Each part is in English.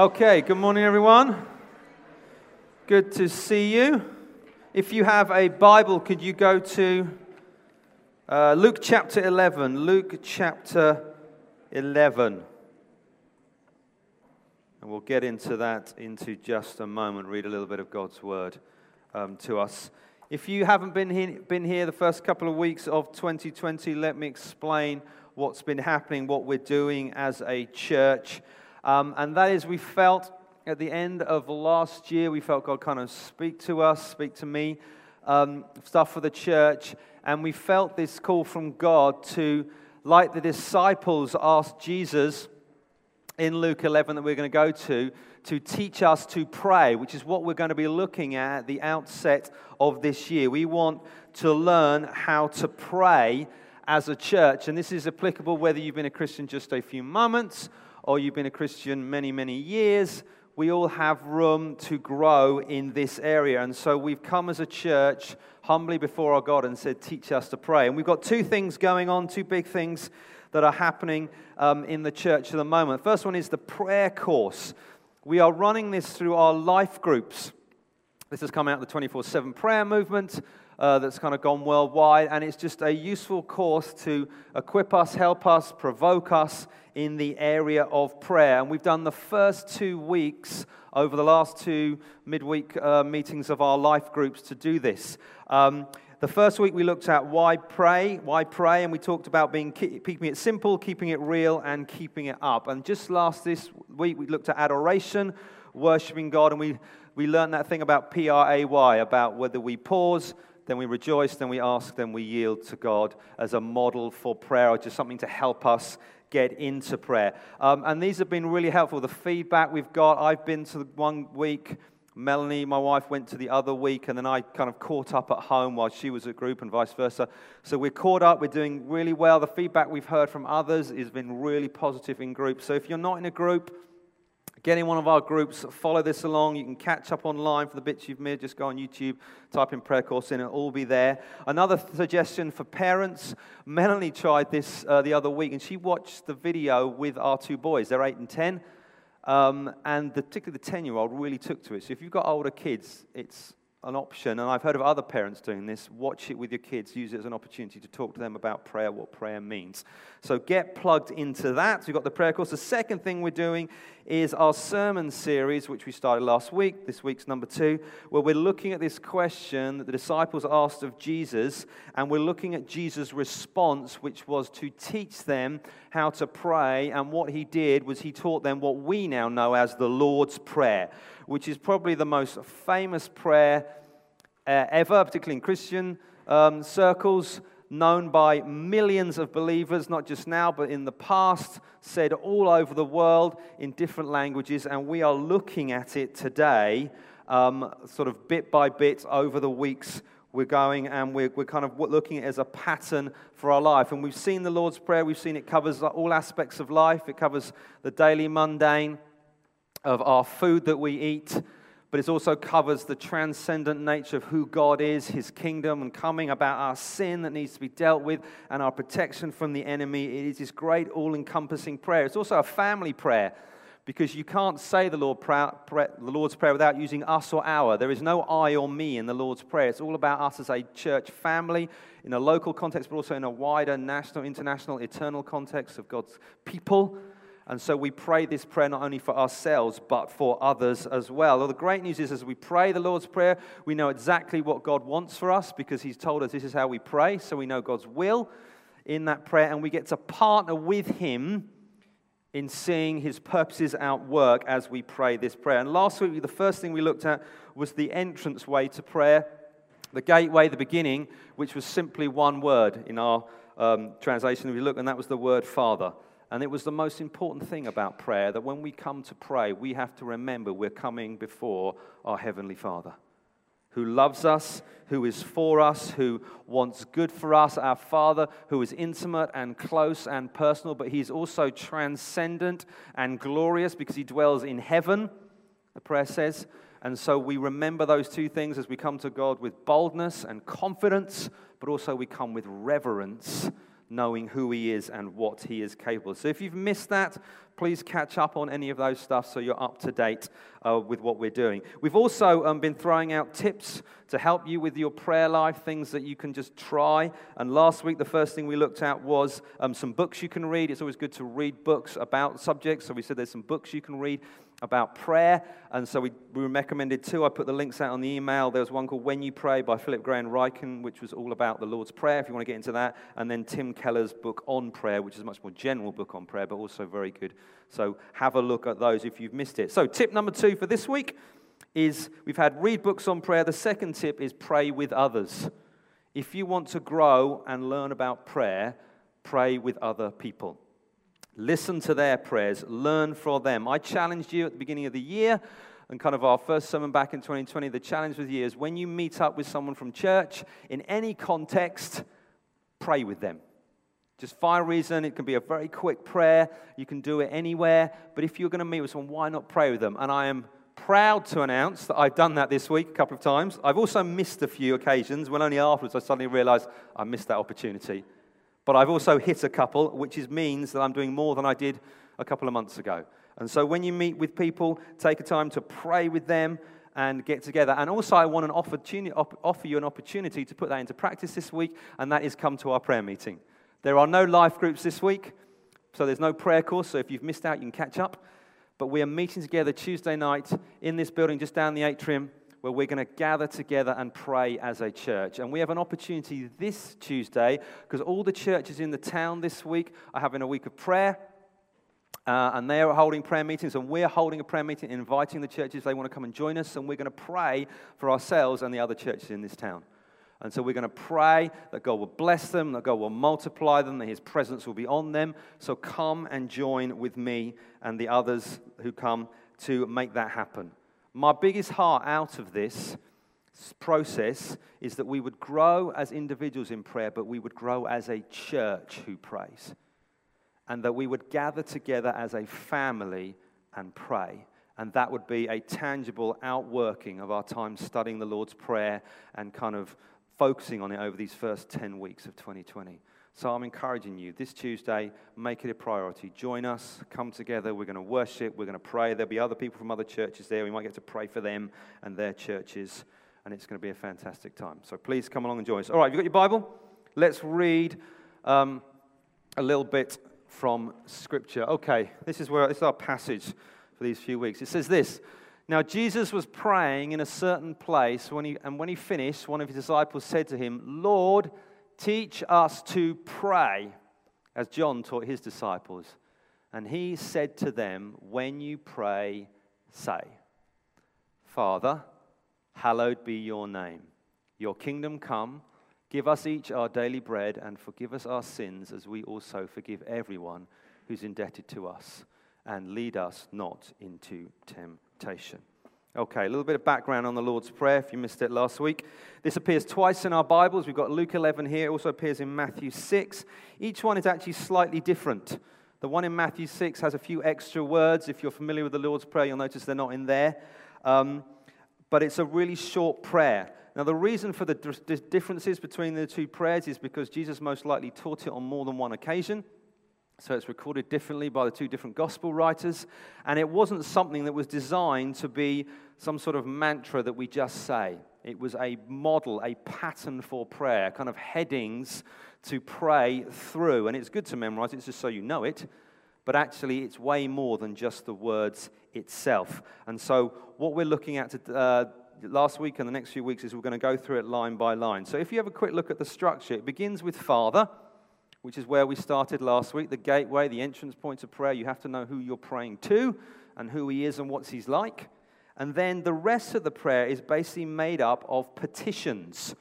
Okay, good morning, everyone. Good to see you. If you have a Bible, could you go to uh, Luke chapter 11? Luke chapter 11. And we'll get into that into just a moment, read a little bit of God's word um, to us. If you haven't been here, been here the first couple of weeks of 2020, let me explain what's been happening, what we're doing as a church. Um, and that is, we felt at the end of last year, we felt God kind of speak to us, speak to me, um, stuff for the church. And we felt this call from God to, like the disciples asked Jesus in Luke 11 that we're going to go to, to teach us to pray, which is what we're going to be looking at at the outset of this year. We want to learn how to pray as a church. And this is applicable whether you've been a Christian just a few moments or you've been a Christian many, many years, we all have room to grow in this area. And so we've come as a church humbly before our God and said, Teach us to pray. And we've got two things going on, two big things that are happening um, in the church at the moment. First one is the prayer course. We are running this through our life groups. This has come out of the 24 7 prayer movement uh, that's kind of gone worldwide, and it's just a useful course to equip us, help us, provoke us in the area of prayer. And we've done the first two weeks over the last two midweek uh, meetings of our life groups to do this. Um, the first week we looked at why pray, why pray, and we talked about being keeping it simple, keeping it real, and keeping it up. And just last this week we looked at adoration, worshiping God, and we we learned that thing about P R A Y, about whether we pause, then we rejoice, then we ask, then we yield to God as a model for prayer, or just something to help us get into prayer. Um, and these have been really helpful. The feedback we've got, I've been to one week. Melanie, my wife, went to the other week, and then I kind of caught up at home while she was at group, and vice versa. So we're caught up, we're doing really well. The feedback we've heard from others has been really positive in group. So if you're not in a group, Get in one of our groups, follow this along. You can catch up online for the bits you've missed. Just go on YouTube, type in prayer course in, it'll all be there. Another suggestion for parents Melanie tried this uh, the other week, and she watched the video with our two boys. They're 8 and 10. Um, and the, particularly the 10 year old really took to it. So if you've got older kids, it's an option, and I've heard of other parents doing this. Watch it with your kids, use it as an opportunity to talk to them about prayer, what prayer means. So get plugged into that. We've got the prayer course. The second thing we're doing is our sermon series, which we started last week. This week's number two, where we're looking at this question that the disciples asked of Jesus, and we're looking at Jesus' response, which was to teach them how to pray. And what he did was he taught them what we now know as the Lord's Prayer which is probably the most famous prayer uh, ever, particularly in Christian um, circles, known by millions of believers, not just now, but in the past, said all over the world in different languages. And we are looking at it today, um, sort of bit by bit over the weeks we're going and we're, we're kind of looking at it as a pattern for our life. And we've seen the Lord's Prayer, we've seen it covers all aspects of life, it covers the daily mundane of our food that we eat, but it also covers the transcendent nature of who God is, His kingdom, and coming about our sin that needs to be dealt with and our protection from the enemy. It is this great, all encompassing prayer. It's also a family prayer because you can't say the, Lord the Lord's Prayer without using us or our. There is no I or me in the Lord's Prayer. It's all about us as a church family in a local context, but also in a wider national, international, eternal context of God's people. And so we pray this prayer not only for ourselves, but for others as well. Well, the great news is, as we pray the Lord's Prayer, we know exactly what God wants for us because He's told us this is how we pray. So we know God's will in that prayer, and we get to partner with Him in seeing His purposes out work as we pray this prayer. And last week, the first thing we looked at was the entrance way to prayer, the gateway, the beginning, which was simply one word in our um, translation. We look, and that was the word Father. And it was the most important thing about prayer that when we come to pray, we have to remember we're coming before our Heavenly Father who loves us, who is for us, who wants good for us, our Father, who is intimate and close and personal, but He's also transcendent and glorious because He dwells in heaven, the prayer says. And so we remember those two things as we come to God with boldness and confidence, but also we come with reverence knowing who He is and what He is capable. So if you've missed that, please catch up on any of those stuff so you're up to date uh, with what we're doing. We've also um, been throwing out tips to help you with your prayer life, things that you can just try. And last week, the first thing we looked at was um, some books you can read. It's always good to read books about subjects. So we said there's some books you can read about prayer. And so we, we recommended two. I put the links out on the email. There was one called When You Pray by Philip Graham Ryken, which was all about the Lord's Prayer, if you want to get into that. And then Tim Keller's book on prayer, which is a much more general book on prayer, but also very good. So have a look at those if you've missed it. So, tip number two for this week is we've had read books on prayer. The second tip is pray with others. If you want to grow and learn about prayer, pray with other people. Listen to their prayers, learn from them. I challenged you at the beginning of the year and kind of our first sermon back in 2020. The challenge with you is when you meet up with someone from church in any context, pray with them. Just a reason. It can be a very quick prayer. You can do it anywhere. But if you're going to meet with someone, why not pray with them? And I am proud to announce that I've done that this week a couple of times. I've also missed a few occasions when only afterwards I suddenly realized I missed that opportunity. But I've also hit a couple, which is, means that I'm doing more than I did a couple of months ago. And so when you meet with people, take a time to pray with them and get together. And also, I want to offer you an opportunity to put that into practice this week, and that is come to our prayer meeting. There are no life groups this week, so there's no prayer course. So if you've missed out, you can catch up. But we are meeting together Tuesday night in this building just down the atrium where we're going to gather together and pray as a church. And we have an opportunity this Tuesday because all the churches in the town this week are having a week of prayer. Uh, and they are holding prayer meetings, and we're holding a prayer meeting, inviting the churches they want to come and join us, and we're going to pray for ourselves and the other churches in this town. And so we're going to pray that God will bless them, that God will multiply them, that His presence will be on them. So come and join with me and the others who come to make that happen. My biggest heart out of this process is that we would grow as individuals in prayer, but we would grow as a church who prays. And that we would gather together as a family and pray. And that would be a tangible outworking of our time studying the Lord's Prayer and kind of focusing on it over these first 10 weeks of 2020. So I'm encouraging you this Tuesday, make it a priority. Join us, come together. We're going to worship, we're going to pray. There'll be other people from other churches there. We might get to pray for them and their churches, and it's going to be a fantastic time. So please come along and join us. All right, have you got your Bible? Let's read um, a little bit from Scripture. Okay, this is where this is our passage for these few weeks. It says this. Now, Jesus was praying in a certain place, when he, and when he finished, one of his disciples said to him, Lord, teach us to pray, as John taught his disciples. And he said to them, When you pray, say, Father, hallowed be your name. Your kingdom come. Give us each our daily bread and forgive us our sins as we also forgive everyone who's indebted to us. And lead us not into temptation. Okay, a little bit of background on the Lord's Prayer if you missed it last week. This appears twice in our Bibles. We've got Luke 11 here, it also appears in Matthew 6. Each one is actually slightly different. The one in Matthew 6 has a few extra words. If you're familiar with the Lord's Prayer, you'll notice they're not in there. Um, but it's a really short prayer. Now, the reason for the differences between the two prayers is because Jesus most likely taught it on more than one occasion. So it's recorded differently by the two different gospel writers. And it wasn't something that was designed to be some sort of mantra that we just say. It was a model, a pattern for prayer, kind of headings to pray through. And it's good to memorize it just so you know it. But actually, it's way more than just the words itself. And so, what we're looking at uh, last week and the next few weeks is we're going to go through it line by line. So, if you have a quick look at the structure, it begins with Father which is where we started last week the gateway, the entrance point of prayer. You have to know who you're praying to and who He is and what He's like. And then the rest of the prayer is basically made up of petitions.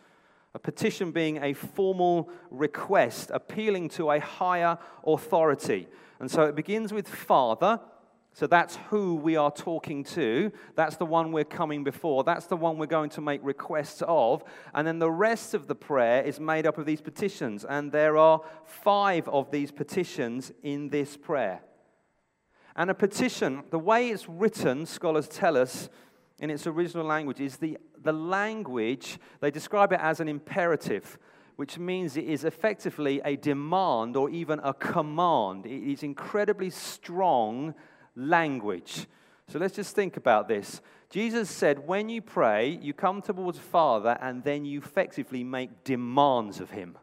A petition being a formal request, appealing to a higher authority. And so it begins with Father, so that's who we are talking to. That's the one we're coming before. That's the one we're going to make requests of. And then the rest of the prayer is made up of these petitions. And there are five of these petitions in this prayer. And a petition, the way it's written, scholars tell us, in its original language, is the, the language, they describe it as an imperative which means it is effectively a demand or even a command. It is incredibly strong language. So let's just think about this. Jesus said, when you pray, you come towards Father and then you effectively make demands of Him.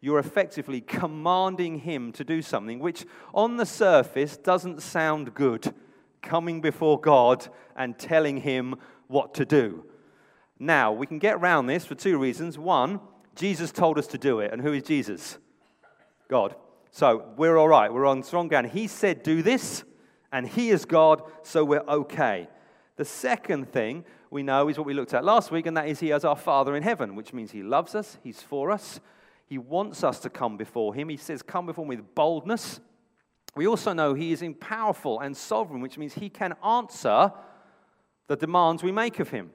You're effectively commanding Him to do something which, on the surface, doesn't sound good. Coming before God and telling Him what to do. Now, we can get around this for two reasons. One, Jesus told us to do it. And who is Jesus? God. So we're all right. We're on strong ground. He said, do this, and He is God, so we're okay. The second thing we know is what we looked at last week, and that is He is our Father in heaven, which means He loves us, He's for us. He wants us to come before Him. He says, Come before Him with boldness. We also know He is powerful and sovereign, which means He can answer the demands we make of Him.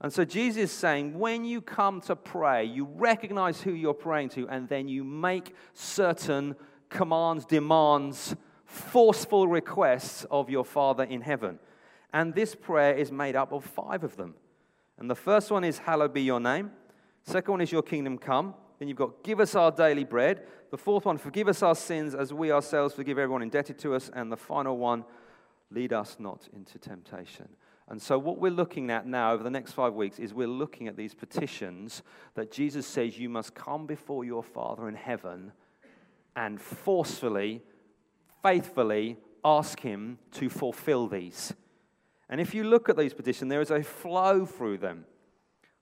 And so Jesus is saying, when you come to pray, you recognize who you're praying to, and then you make certain commands, demands, forceful requests of your Father in heaven. And this prayer is made up of five of them. And the first one is, Hallowed be your name. Second one is, Your kingdom come. Then you've got, Give us our daily bread. The fourth one, Forgive us our sins as we ourselves forgive everyone indebted to us. And the final one, Lead us not into temptation. And so, what we're looking at now over the next five weeks is we're looking at these petitions that Jesus says you must come before your Father in heaven and forcefully, faithfully ask Him to fulfill these. And if you look at these petitions, there is a flow through them.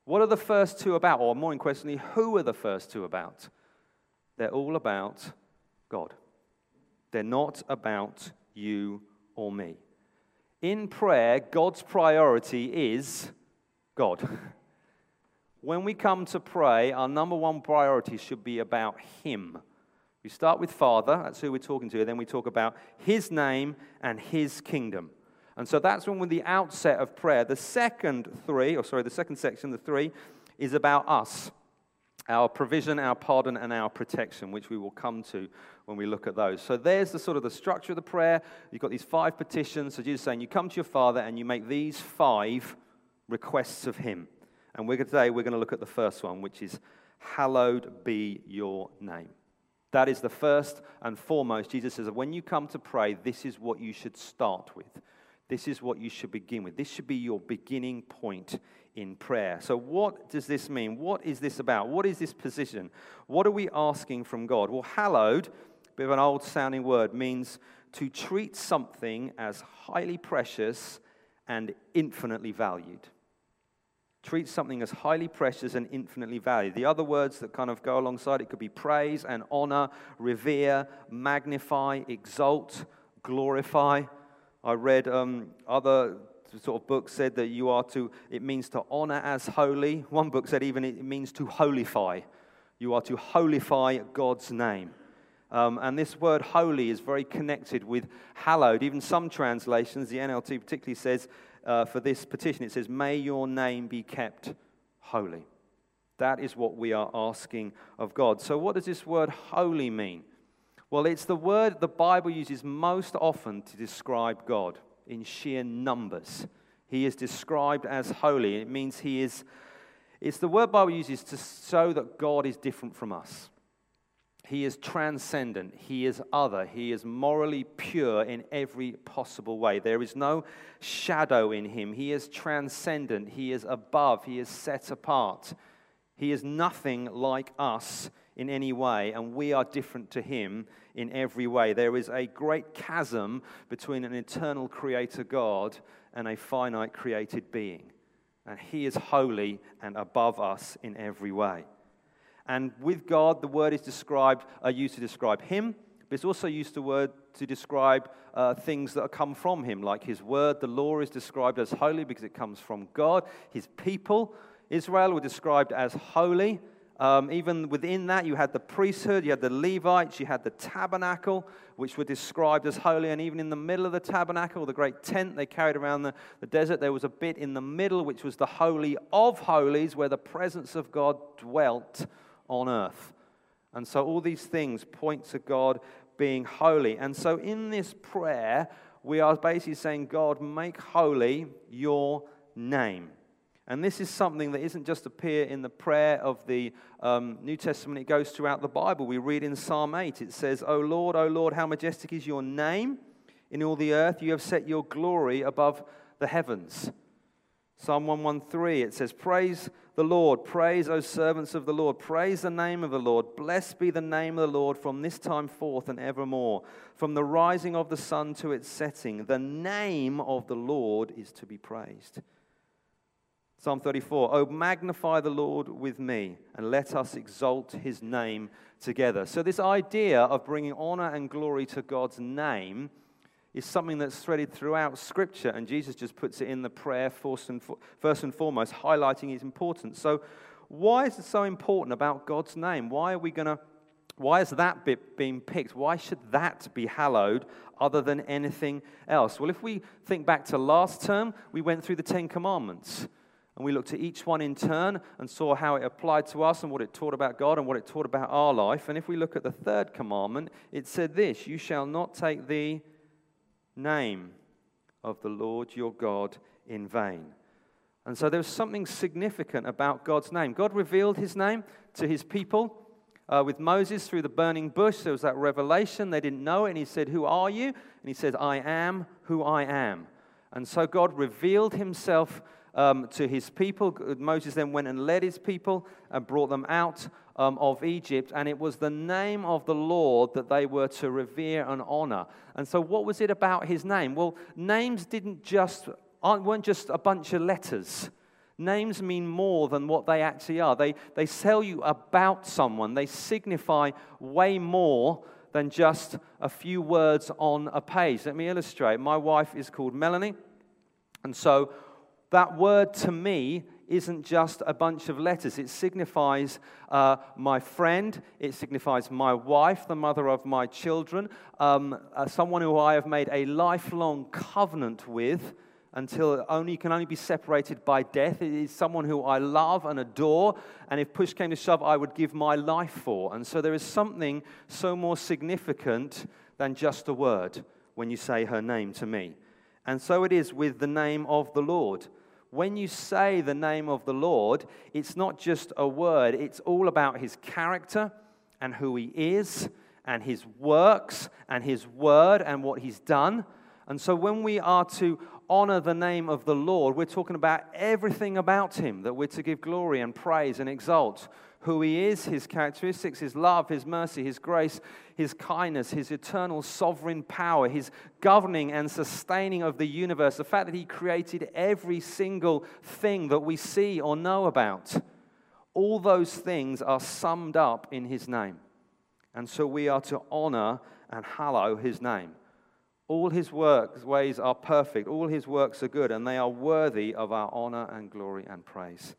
What are the first two about? Or more questioning, who are the first two about? They're all about God. They're not about you or me. In prayer, God's priority is God. When we come to pray, our number one priority should be about Him. We start with Father, that's who we're talking to, and then we talk about His name and His kingdom. And so that's when, with the outset of prayer, the second three, or sorry, the second section, the three, is about us our provision, our pardon, and our protection, which we will come to when we look at those. So there's the sort of the structure of the prayer. You've got these five petitions. So Jesus saying, you come to your Father and you make these five requests of Him. And we're, today we're going to look at the first one, which is, Hallowed be your name. That is the first and foremost. Jesus says, when you come to pray, this is what you should start with. This is what you should begin with. This should be your beginning point in prayer. So, what does this mean? What is this about? What is this position? What are we asking from God? Well, hallowed, bit of an old sounding word, means to treat something as highly precious and infinitely valued. Treat something as highly precious and infinitely valued. The other words that kind of go alongside it could be praise and honor, revere, magnify, exalt, glorify. I read um, other sort of books said that you are to, it means to honor as holy. One book said even it means to holify. You are to holify God's name. Um, and this word holy is very connected with hallowed. Even some translations, the NLT particularly says uh, for this petition, it says, May your name be kept holy. That is what we are asking of God. So, what does this word holy mean? Well, it's the word the Bible uses most often to describe God in sheer numbers. He is described as holy. It means he is, it's the word Bible uses to show that God is different from us. He is transcendent. He is other. He is morally pure in every possible way. There is no shadow in him. He is transcendent. He is above. He is set apart. He is nothing like us in any way, and we are different to him in every way. There is a great chasm between an eternal creator God and a finite created being. And he is holy and above us in every way. And with God, the word is described, uh, used to describe him, but it's also used the word to describe uh, things that come from him, like his word. The law is described as holy because it comes from God. His people, Israel, were described as holy um, even within that, you had the priesthood, you had the Levites, you had the tabernacle, which were described as holy. And even in the middle of the tabernacle, the great tent they carried around the, the desert, there was a bit in the middle, which was the Holy of Holies, where the presence of God dwelt on earth. And so all these things point to God being holy. And so in this prayer, we are basically saying, God, make holy your name. And this is something that isn't just appear in the prayer of the um, New Testament, it goes throughout the Bible. We read in Psalm 8, it says, O Lord, O Lord, how majestic is your name in all the earth. You have set your glory above the heavens. Psalm 113, it says, Praise the Lord, praise, O servants of the Lord, praise the name of the Lord. Blessed be the name of the Lord from this time forth and evermore. From the rising of the sun to its setting, the name of the Lord is to be praised. Psalm 34 Oh, magnify the Lord with me, and let us exalt his name together. So, this idea of bringing honor and glory to God's name is something that's threaded throughout Scripture, and Jesus just puts it in the prayer first and, foremost, highlighting its importance. So, why is it so important about God's name? Why are we going to why is that bit being picked? Why should that be hallowed other than anything else? Well, if we think back to last term, we went through the Ten Commandments. And we looked at each one in turn and saw how it applied to us and what it taught about God and what it taught about our life. And if we look at the third commandment, it said this You shall not take the name of the Lord your God in vain. And so there was something significant about God's name. God revealed his name to his people. Uh, with Moses through the burning bush, there was that revelation. They didn't know it, and he said, Who are you? And he said, I am who I am. And so God revealed himself um, to his people. Moses then went and led his people and brought them out um, of Egypt, and it was the name of the Lord that they were to revere and honor. And so, what was it about his name? Well, names didn't just weren't just a bunch of letters. Names mean more than what they actually are. They, they tell you about someone, they signify way more than just a few words on a page. Let me illustrate. My wife is called Melanie, and so that word to me isn't just a bunch of letters. It signifies uh, my friend, it signifies my wife, the mother of my children, um, uh, someone who I have made a lifelong covenant with until only can only be separated by death. It is someone who I love and adore, and if push came to shove, I would give my life for. And so there is something so more significant than just a word when you say her name to me. And so it is with the name of the Lord when you say the name of the Lord, it's not just a word, it's all about his character and who he is and his works and his word and what he's done. And so when we are to honor the name of the Lord, we're talking about everything about him that we're to give glory and praise and exalt who he is, his characteristics, his love, his mercy, his grace, his kindness, his eternal sovereign power, his governing and sustaining of the universe, the fact that he created every single thing that we see or know about. All those things are summed up in his name. And so we are to honor and hallow his name. All his works, ways are perfect, all his works are good, and they are worthy of our honor and glory and praise.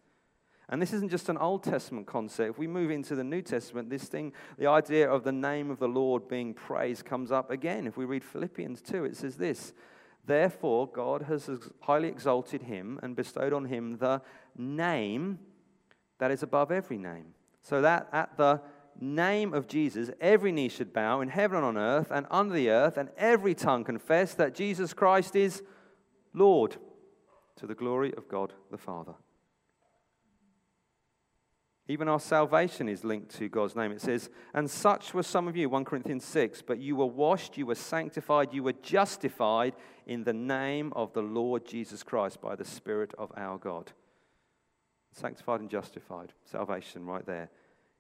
And this isn't just an Old Testament concept. If we move into the New Testament, this thing, the idea of the name of the Lord being praised, comes up again. If we read Philippians 2, it says this Therefore, God has highly exalted him and bestowed on him the name that is above every name. So that at the name of Jesus, every knee should bow in heaven and on earth and under the earth, and every tongue confess that Jesus Christ is Lord to the glory of God the Father. Even our salvation is linked to God's name. It says, And such were some of you, 1 Corinthians 6, but you were washed, you were sanctified, you were justified in the name of the Lord Jesus Christ by the Spirit of our God. Sanctified and justified. Salvation right there.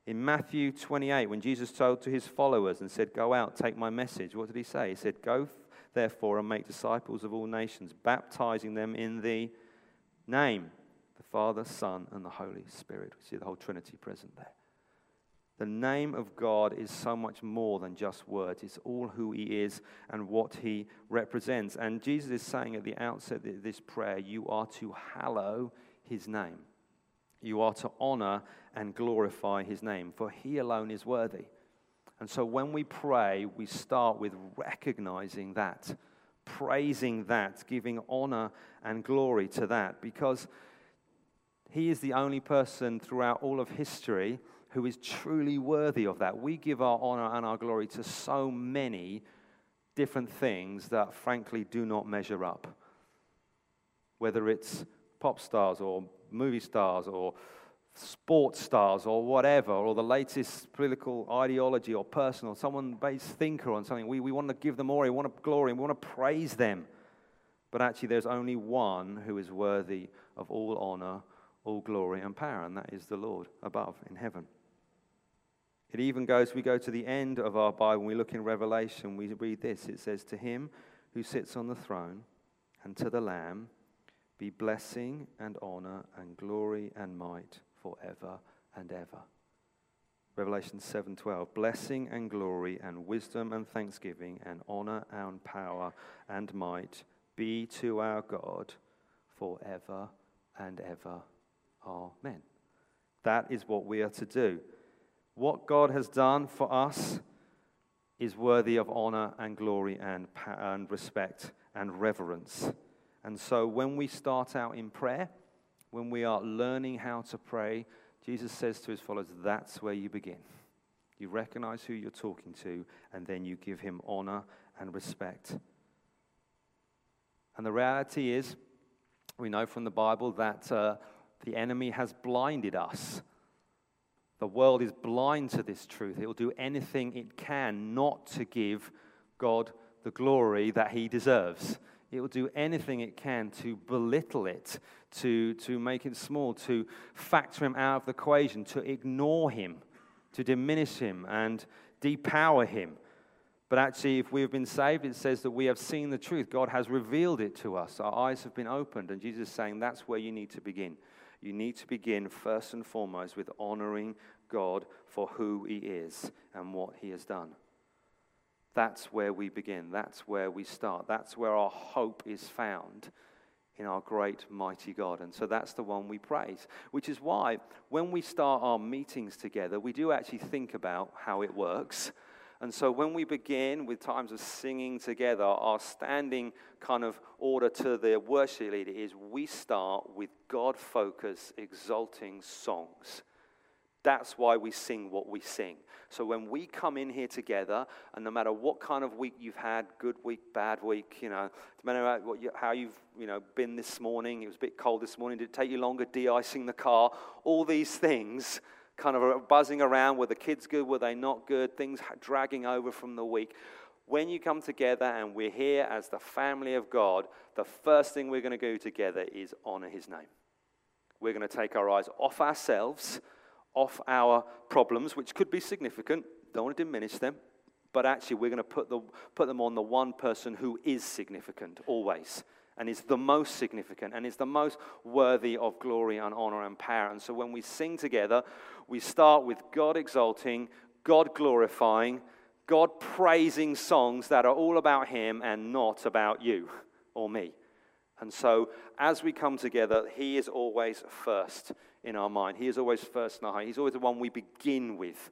In Matthew 28, when Jesus told to his followers and said, Go out, take my message, what did he say? He said, Go therefore and make disciples of all nations, baptizing them in the name Father, Son, and the Holy Spirit. We see the whole Trinity present there. The name of God is so much more than just words. It's all who He is and what He represents. And Jesus is saying at the outset of this prayer, you are to hallow His name. You are to honor and glorify His name, for He alone is worthy. And so when we pray, we start with recognizing that, praising that, giving honor and glory to that, because he is the only person throughout all of history who is truly worthy of that. We give our honor and our glory to so many different things that frankly do not measure up. Whether it's pop stars or movie stars or sports stars or whatever, or the latest political ideology or person or someone based thinker on something. We, we want to give them glory, we want to glory, we want to praise them. But actually, there's only one who is worthy of all honor, all glory, and power, and that is the Lord above in heaven. It even goes, we go to the end of our Bible, we look in Revelation, we read this. It says, To him who sits on the throne and to the Lamb be blessing and honor and glory and might forever and ever. Revelation 7:12 Blessing and glory and wisdom and thanksgiving and honor and power and might be to our God forever and ever. Amen. That is what we are to do. What God has done for us is worthy of honor and glory and, and respect and reverence. And so when we start out in prayer, when we are learning how to pray, Jesus says to his followers, that's where you begin. You recognize who you're talking to, and then you give him honor and respect. And the reality is, we know from the Bible that uh, the enemy has blinded us. The world is blind to this truth. It will do anything it can not to give God the glory that he deserves. It will do anything it can to belittle it, to, to make it small, to factor him out of the equation, to ignore him, to diminish him, and depower him. But actually, if we have been saved, it says that we have seen the truth. God has revealed it to us. Our eyes have been opened. And Jesus is saying that's where you need to begin. You need to begin first and foremost with honoring God for who he is and what he has done. That's where we begin. That's where we start. That's where our hope is found in our great, mighty God. And so that's the one we praise, which is why when we start our meetings together, we do actually think about how it works. And so when we begin with times of singing together, our standing kind of order to the worship leader is we start with God focused, exalting songs. That's why we sing what we sing. So when we come in here together, and no matter what kind of week you've had, good week, bad week, you know, no matter what you, how you've you know been this morning, it was a bit cold this morning. Did it take you longer de-icing the car? All these things kind of buzzing around. Were the kids good? Were they not good? Things dragging over from the week. When you come together and we're here as the family of God, the first thing we're going to do together is honor His name. We're going to take our eyes off ourselves off our problems, which could be significant, don't want to diminish them, but actually we're going to put, the, put them on the one person who is significant always and is the most significant and is the most worthy of glory and honor and power. And so when we sing together, we start with God exalting, God glorifying, God praising songs that are all about Him and not about you or me. And so as we come together, He is always first in our mind. He is always first in our heart. He's always the one we begin with.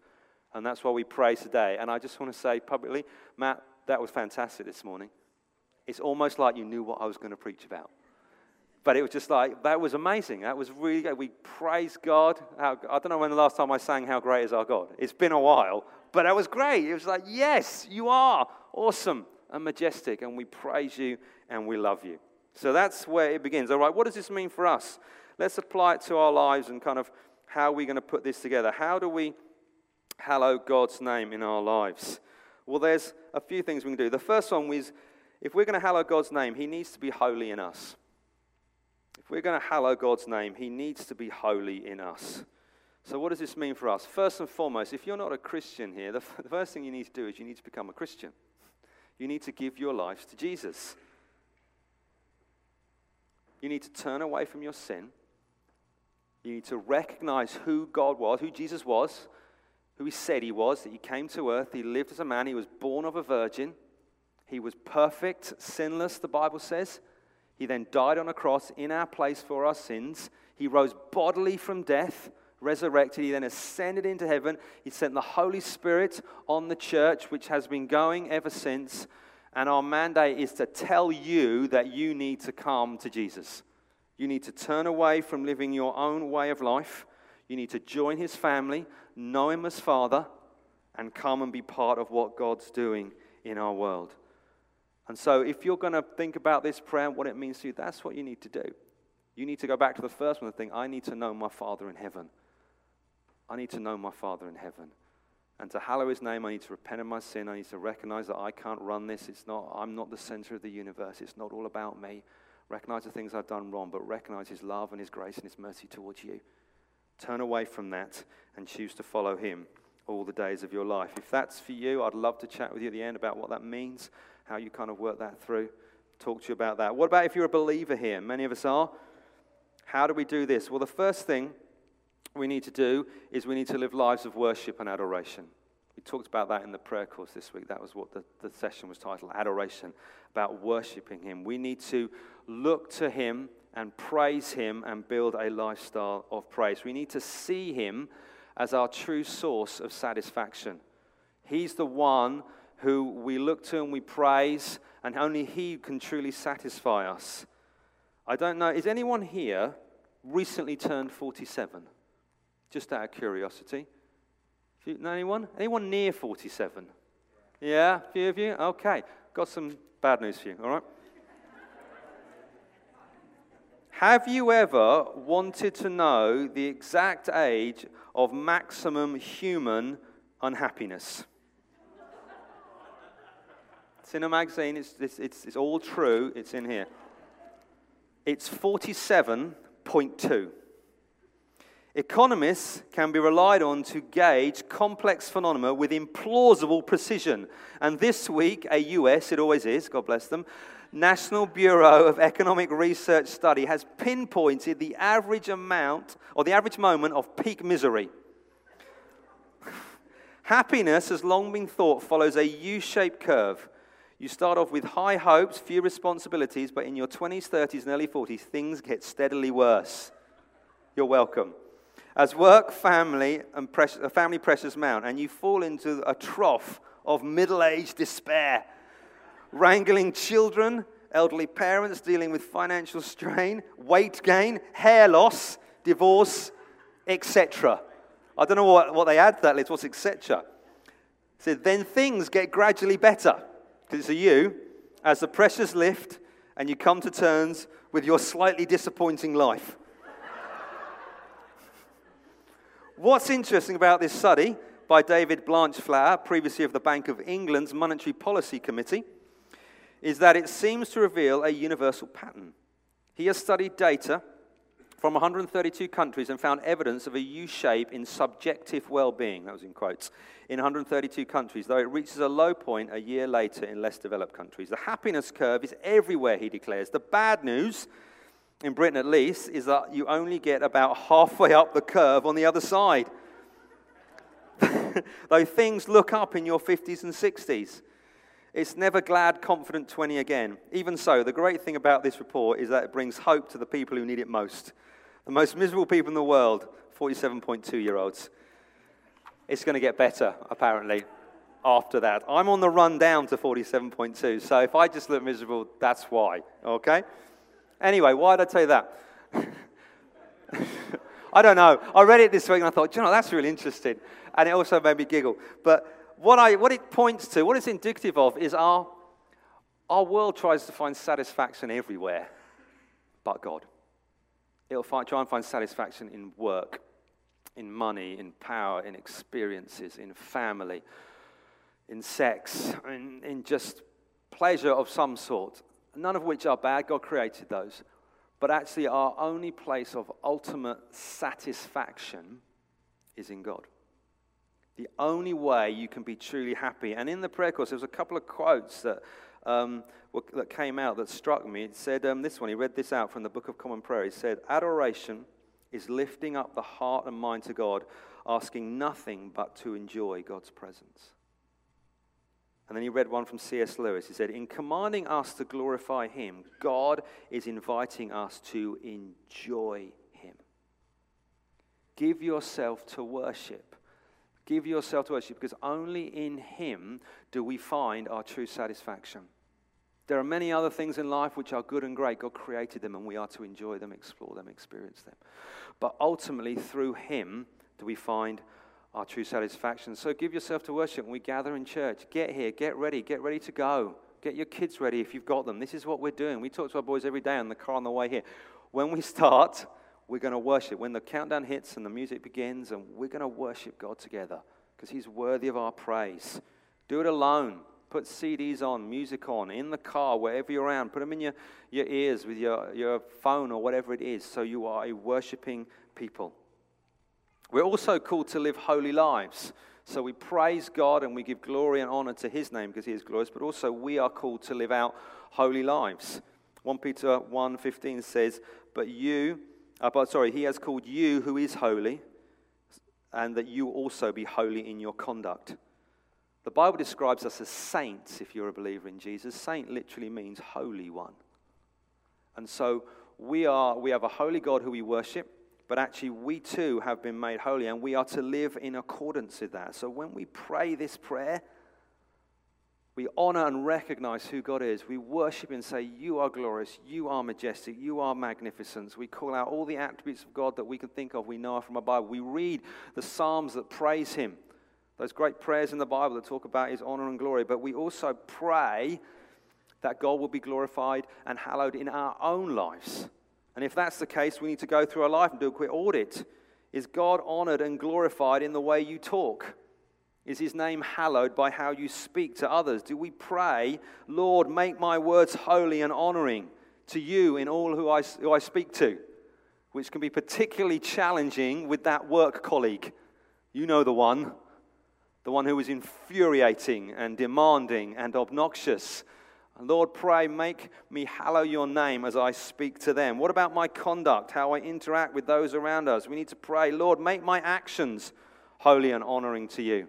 And that's why we pray today. And I just want to say publicly, Matt, that was fantastic this morning. It's almost like you knew what I was going to preach about. But it was just like, that was amazing. That was really good. We praise God. How, I don't know when the last time I sang How Great Is Our God. It's been a while, but that was great. It was like, yes, you are awesome and majestic, and we praise you and we love you. So that's where it begins. All right, what does this mean for us? Let's apply it to our lives and kind of how are we're going to put this together. How do we hallow God's name in our lives? Well, there's a few things we can do. The first one is if we're going to hallow God's name, He needs to be holy in us. If we're going to hallow God's name, He needs to be holy in us. So, what does this mean for us? First and foremost, if you're not a Christian here, the, f- the first thing you need to do is you need to become a Christian. You need to give your life to Jesus. You need to turn away from your sin you need to recognize who God was, who Jesus was, who he said he was, that he came to earth, he lived as a man, he was born of a virgin, he was perfect, sinless, the Bible says. He then died on a cross in our place for our sins. He rose bodily from death, resurrected. He then ascended into heaven. He sent the Holy Spirit on the church, which has been going ever since. And our mandate is to tell you that you need to come to Jesus. You need to turn away from living your own way of life. You need to join his family, know him as Father, and come and be part of what God's doing in our world. And so, if you're going to think about this prayer and what it means to you, that's what you need to do. You need to go back to the first one and think, I need to know my Father in heaven. I need to know my Father in heaven. And to hallow his name, I need to repent of my sin. I need to recognize that I can't run this. It's not, I'm not the center of the universe. It's not all about me. Recognize the things I've done wrong, but recognize his love and his grace and his mercy towards you. Turn away from that and choose to follow him all the days of your life. If that's for you, I'd love to chat with you at the end about what that means, how you kind of work that through. Talk to you about that. What about if you're a believer here? Many of us are. How do we do this? Well, the first thing we need to do is we need to live lives of worship and adoration. We talked about that in the prayer course this week. That was what the, the session was titled Adoration, about worshiping Him. We need to look to Him and praise Him and build a lifestyle of praise. We need to see Him as our true source of satisfaction. He's the one who we look to and we praise, and only He can truly satisfy us. I don't know, is anyone here recently turned 47? Just out of curiosity. Know anyone? Anyone near 47? Yeah, a few of you? Okay. Got some bad news for you, all right? Have you ever wanted to know the exact age of maximum human unhappiness? It's in a magazine, it's, it's, it's, it's all true, it's in here. It's 47.2. Economists can be relied on to gauge complex phenomena with implausible precision. And this week, a US, it always is, God bless them, National Bureau of Economic Research study has pinpointed the average amount or the average moment of peak misery. Happiness has long been thought follows a U shaped curve. You start off with high hopes, few responsibilities, but in your 20s, 30s, and early 40s, things get steadily worse. You're welcome as work, family, and press, uh, family pressures mount, and you fall into a trough of middle aged despair, wrangling children, elderly parents dealing with financial strain, weight gain, hair loss, divorce, etc. I don't know what, what they add to that list, what's etc. So then things get gradually better, because it's you, as the pressures lift and you come to terms with your slightly disappointing life. What's interesting about this study by David Blanchflower, previously of the Bank of England's Monetary Policy Committee, is that it seems to reveal a universal pattern. He has studied data from 132 countries and found evidence of a U shape in subjective well being, that was in quotes, in 132 countries, though it reaches a low point a year later in less developed countries. The happiness curve is everywhere, he declares. The bad news in Britain at least, is that you only get about halfway up the curve on the other side. Though things look up in your 50s and 60s. It's never glad, confident 20 again. Even so, the great thing about this report is that it brings hope to the people who need it most. The most miserable people in the world, 47.2 year olds. It's going to get better, apparently, after that. I'm on the run down to 47.2, so if I just look miserable, that's why, okay? Anyway, why did I tell you that? I don't know. I read it this week and I thought, you know, that's really interesting. And it also made me giggle. But what, I, what it points to, what it's indicative of, is our, our world tries to find satisfaction everywhere but God. It'll find, try and find satisfaction in work, in money, in power, in experiences, in family, in sex, in, in just pleasure of some sort none of which are bad. God created those. But actually, our only place of ultimate satisfaction is in God. The only way you can be truly happy. And in the prayer course, there was a couple of quotes that, um, that came out that struck me. It said um, this one, he read this out from the Book of Common Prayer. He said, Adoration is lifting up the heart and mind to God, asking nothing but to enjoy God's presence. And then he read one from C.S. Lewis. He said, In commanding us to glorify him, God is inviting us to enjoy him. Give yourself to worship. Give yourself to worship because only in him do we find our true satisfaction. There are many other things in life which are good and great. God created them and we are to enjoy them, explore them, experience them. But ultimately, through him do we find our true satisfaction. So give yourself to worship when we gather in church. Get here, get ready, get ready to go. Get your kids ready if you've got them. This is what we're doing. We talk to our boys every day on the car on the way here. when we start, we're going to worship. When the countdown hits and the music begins, and we're going to worship God together because He's worthy of our praise. Do it alone. Put CDs on, music on, in the car, wherever you're around. Put them in your, your ears with your, your phone or whatever it is, so you are a worshiping people. We're also called to live holy lives. So we praise God and we give glory and honor to his name because he is glorious, but also we are called to live out holy lives. 1 Peter 1:15 says, "But you, uh, but sorry, he has called you who is holy, and that you also be holy in your conduct." The Bible describes us as saints if you're a believer in Jesus. Saint literally means holy one. And so we are we have a holy God who we worship but actually we too have been made holy and we are to live in accordance with that. So when we pray this prayer, we honor and recognize who God is. We worship and say, You are glorious, you are majestic, you are magnificent. We call out all the attributes of God that we can think of, we know from our Bible. We read the Psalms that praise Him, those great prayers in the Bible that talk about His honor and glory. But we also pray that God will be glorified and hallowed in our own lives. And if that's the case, we need to go through our life and do a quick audit. Is God honored and glorified in the way you talk? Is his name hallowed by how you speak to others? Do we pray, Lord, make my words holy and honoring to you in all who I, who I speak to? Which can be particularly challenging with that work colleague. You know the one, the one who is infuriating and demanding and obnoxious Lord, pray, make me hallow your name as I speak to them. What about my conduct, how I interact with those around us? We need to pray, Lord, make my actions holy and honoring to you.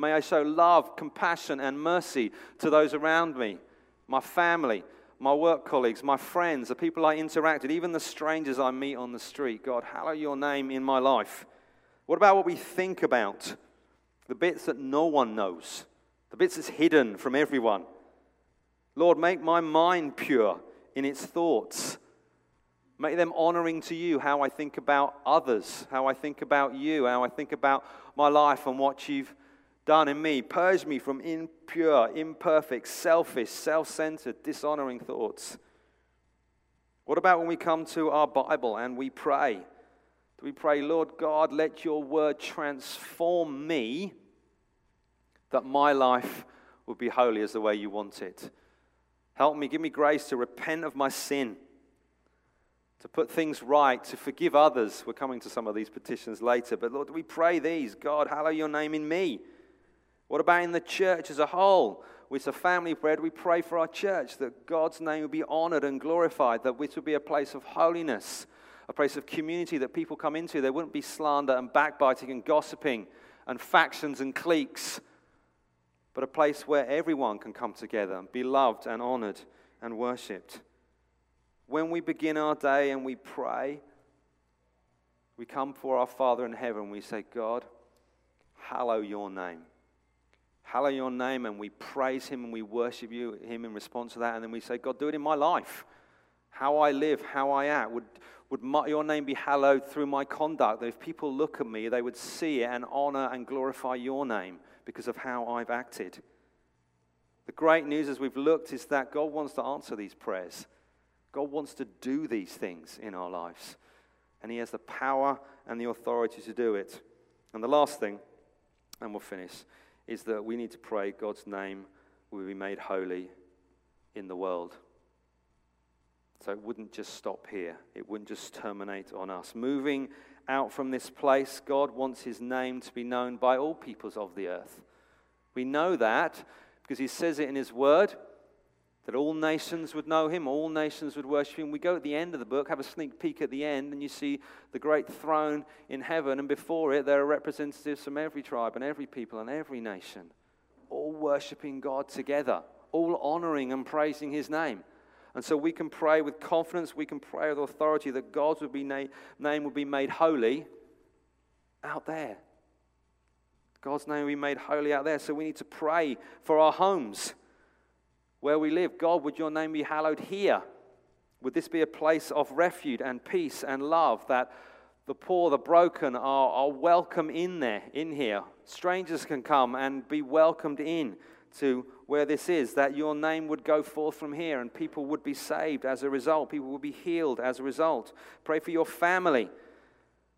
May I show love, compassion, and mercy to those around me, my family, my work colleagues, my friends, the people I interact with, even the strangers I meet on the street. God, hallow your name in my life. What about what we think about? The bits that no one knows, the bits that's hidden from everyone. Lord, make my mind pure in its thoughts. Make them honoring to you how I think about others, how I think about you, how I think about my life and what you've done in me. Purge me from impure, imperfect, selfish, self centered, dishonoring thoughts. What about when we come to our Bible and we pray? Do we pray, Lord God, let your word transform me that my life would be holy as the way you want it? Help me, give me grace to repent of my sin, to put things right, to forgive others. We're coming to some of these petitions later, but Lord, we pray these God, hallow your name in me. What about in the church as a whole? With a family bread, we pray for our church that God's name will be honored and glorified, that this will be a place of holiness, a place of community that people come into. There wouldn't be slander and backbiting and gossiping and factions and cliques but a place where everyone can come together, and be loved and honored and worshipped. When we begin our day and we pray, we come before our Father in heaven. We say, God, hallow your name. Hallow your name, and we praise him and we worship you, him in response to that. And then we say, God, do it in my life. How I live, how I act. Would, would my, your name be hallowed through my conduct? That if people look at me, they would see it and honor and glorify your name because of how I've acted. The great news as we've looked is that God wants to answer these prayers. God wants to do these things in our lives. And He has the power and the authority to do it. And the last thing, and we'll finish, is that we need to pray God's name will be made holy in the world. So it wouldn't just stop here, it wouldn't just terminate on us. Moving out from this place, God wants his name to be known by all peoples of the earth. We know that because he says it in his word that all nations would know him, all nations would worship him. We go at the end of the book, have a sneak peek at the end, and you see the great throne in heaven, and before it, there are representatives from every tribe and every people and every nation, all worshiping God together, all honoring and praising his name. And so we can pray with confidence, we can pray with authority that God's would be na- name would be made holy out there. God's name will be made holy out there. So we need to pray for our homes where we live. God, would your name be hallowed here? Would this be a place of refuge and peace and love that the poor, the broken are, are welcome in there, in here? Strangers can come and be welcomed in to where this is, that your name would go forth from here and people would be saved as a result. People would be healed as a result. Pray for your family,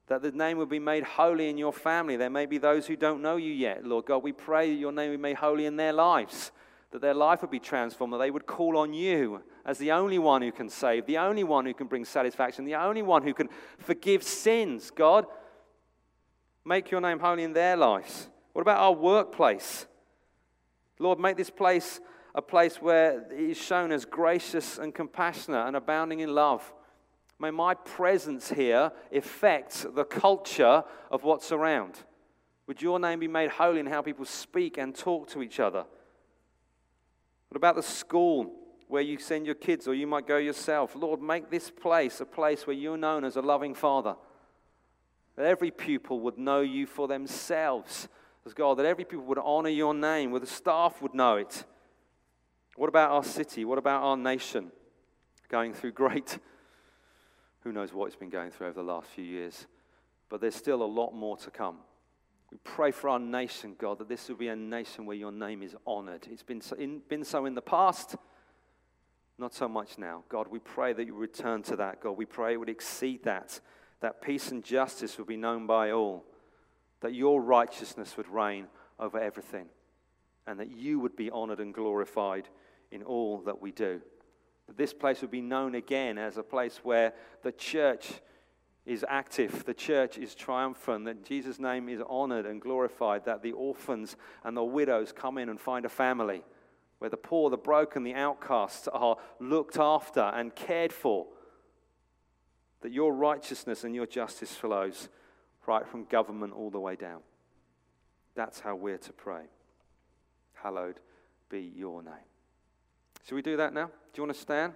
that the name would be made holy in your family. There may be those who don't know you yet, Lord God. We pray that your name be made holy in their lives, that their life would be transformed, that they would call on you as the only one who can save, the only one who can bring satisfaction, the only one who can forgive sins. God, make your name holy in their lives. What about our workplace? Lord, make this place a place where it is shown as gracious and compassionate and abounding in love. May my presence here affect the culture of what's around. Would your name be made holy in how people speak and talk to each other? What about the school where you send your kids or you might go yourself? Lord, make this place a place where you're known as a loving father. That every pupil would know you for themselves as God, that every people would honor your name, where the staff would know it. What about our city? What about our nation? Going through great, who knows what it's been going through over the last few years, but there's still a lot more to come. We pray for our nation, God, that this will be a nation where your name is honored. It's been so in, been so in the past, not so much now. God, we pray that you return to that. God, we pray it would exceed that, that peace and justice would be known by all that your righteousness would reign over everything, and that you would be honored and glorified in all that we do. That this place would be known again as a place where the church is active, the church is triumphant, that Jesus' name is honored and glorified, that the orphans and the widows come in and find a family, where the poor, the broken, the outcasts are looked after and cared for, that your righteousness and your justice flows right from government all the way down. That's how we're to pray. Hallowed be your name. Should we do that now? Do you want to stand?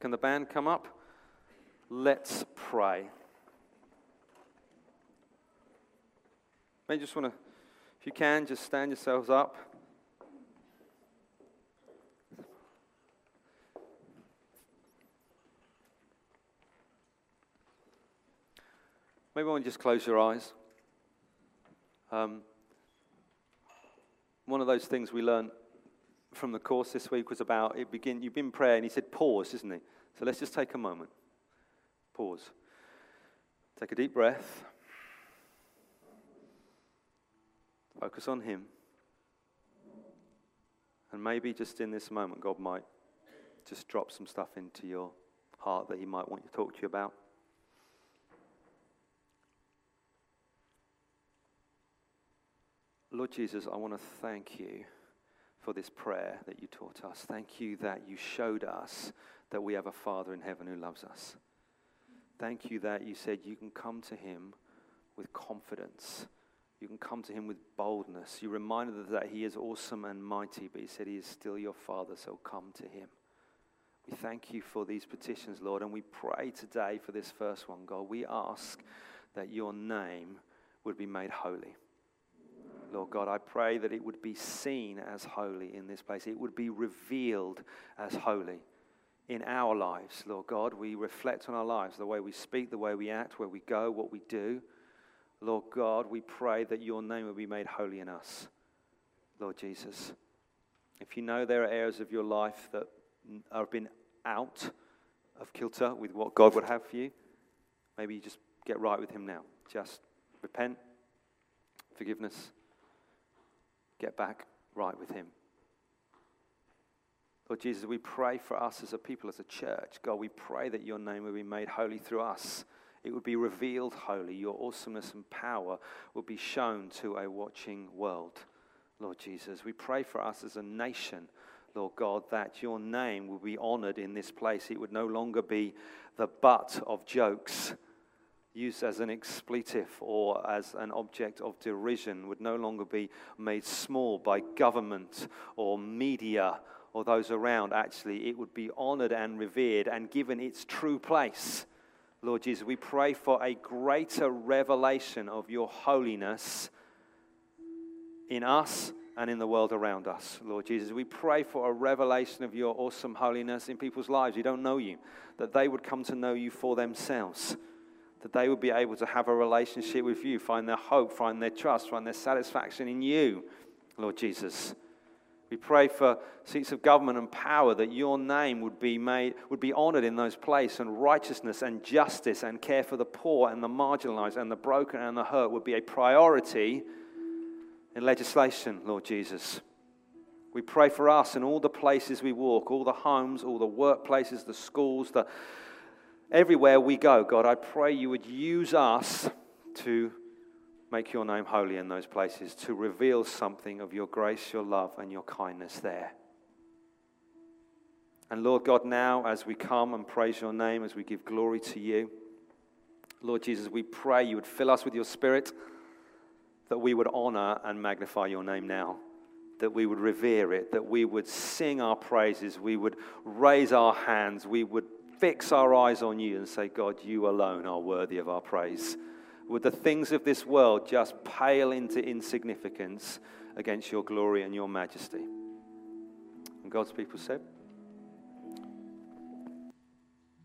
Can the band come up? Let's pray. Maybe just want to, if you can, just stand yourselves up. Maybe I want to just close your eyes. Um, one of those things we learned from the course this week was about it begin you've been praying and he said pause isn't he so let's just take a moment pause take a deep breath focus on him and maybe just in this moment god might just drop some stuff into your heart that he might want to talk to you about Lord Jesus, I want to thank you for this prayer that you taught us. Thank you that you showed us that we have a Father in heaven who loves us. Thank you that you said you can come to him with confidence. You can come to him with boldness. You reminded us that he is awesome and mighty, but he said he is still your Father, so come to him. We thank you for these petitions, Lord, and we pray today for this first one, God. We ask that your name would be made holy. Lord God. I pray that it would be seen as holy in this place, it would be revealed as holy in our lives, Lord God. We reflect on our lives, the way we speak, the way we act, where we go, what we do. Lord God, we pray that your name will be made holy in us, Lord Jesus. If you know there are areas of your life that have been out of kilter with what God would have for you, maybe you just get right with Him now. Just repent, forgiveness, get back right with Him. Lord Jesus, we pray for us as a people, as a church. God, we pray that your name will be made holy through us. It would be revealed holy. Your awesomeness and power would be shown to a watching world. Lord Jesus, we pray for us as a nation, Lord God, that your name will be honored in this place. It would no longer be the butt of jokes used as an expletive or as an object of derision would no longer be made small by government or media or those around. Actually, it would be honored and revered and given its true place. Lord Jesus, we pray for a greater revelation of your holiness in us and in the world around us, Lord Jesus. We pray for a revelation of your awesome holiness in people's lives who don't know you, that they would come to know you for themselves that they would be able to have a relationship with you, find their hope, find their trust, find their satisfaction in you, Lord Jesus. We pray for seats of government and power that your name would be made, would be honored in those places, and righteousness and justice and care for the poor and the marginalized and the broken and the hurt would be a priority in legislation, Lord Jesus. We pray for us in all the places we walk, all the homes, all the workplaces, the schools, the everywhere we go. God, I pray you would use us to make your name holy in those places, to reveal something of your grace, your love, and your kindness there. And Lord God, now as we come and praise your name, as we give glory to you, Lord Jesus, we pray you would fill us with your spirit, that we would honor and magnify your name now, that we would revere it, that we would sing our praises, we would raise our hands, we would fix our eyes on you and say, God, you alone are worthy of our praise would the things of this world just pale into insignificance against your glory and your majesty? And God's people said,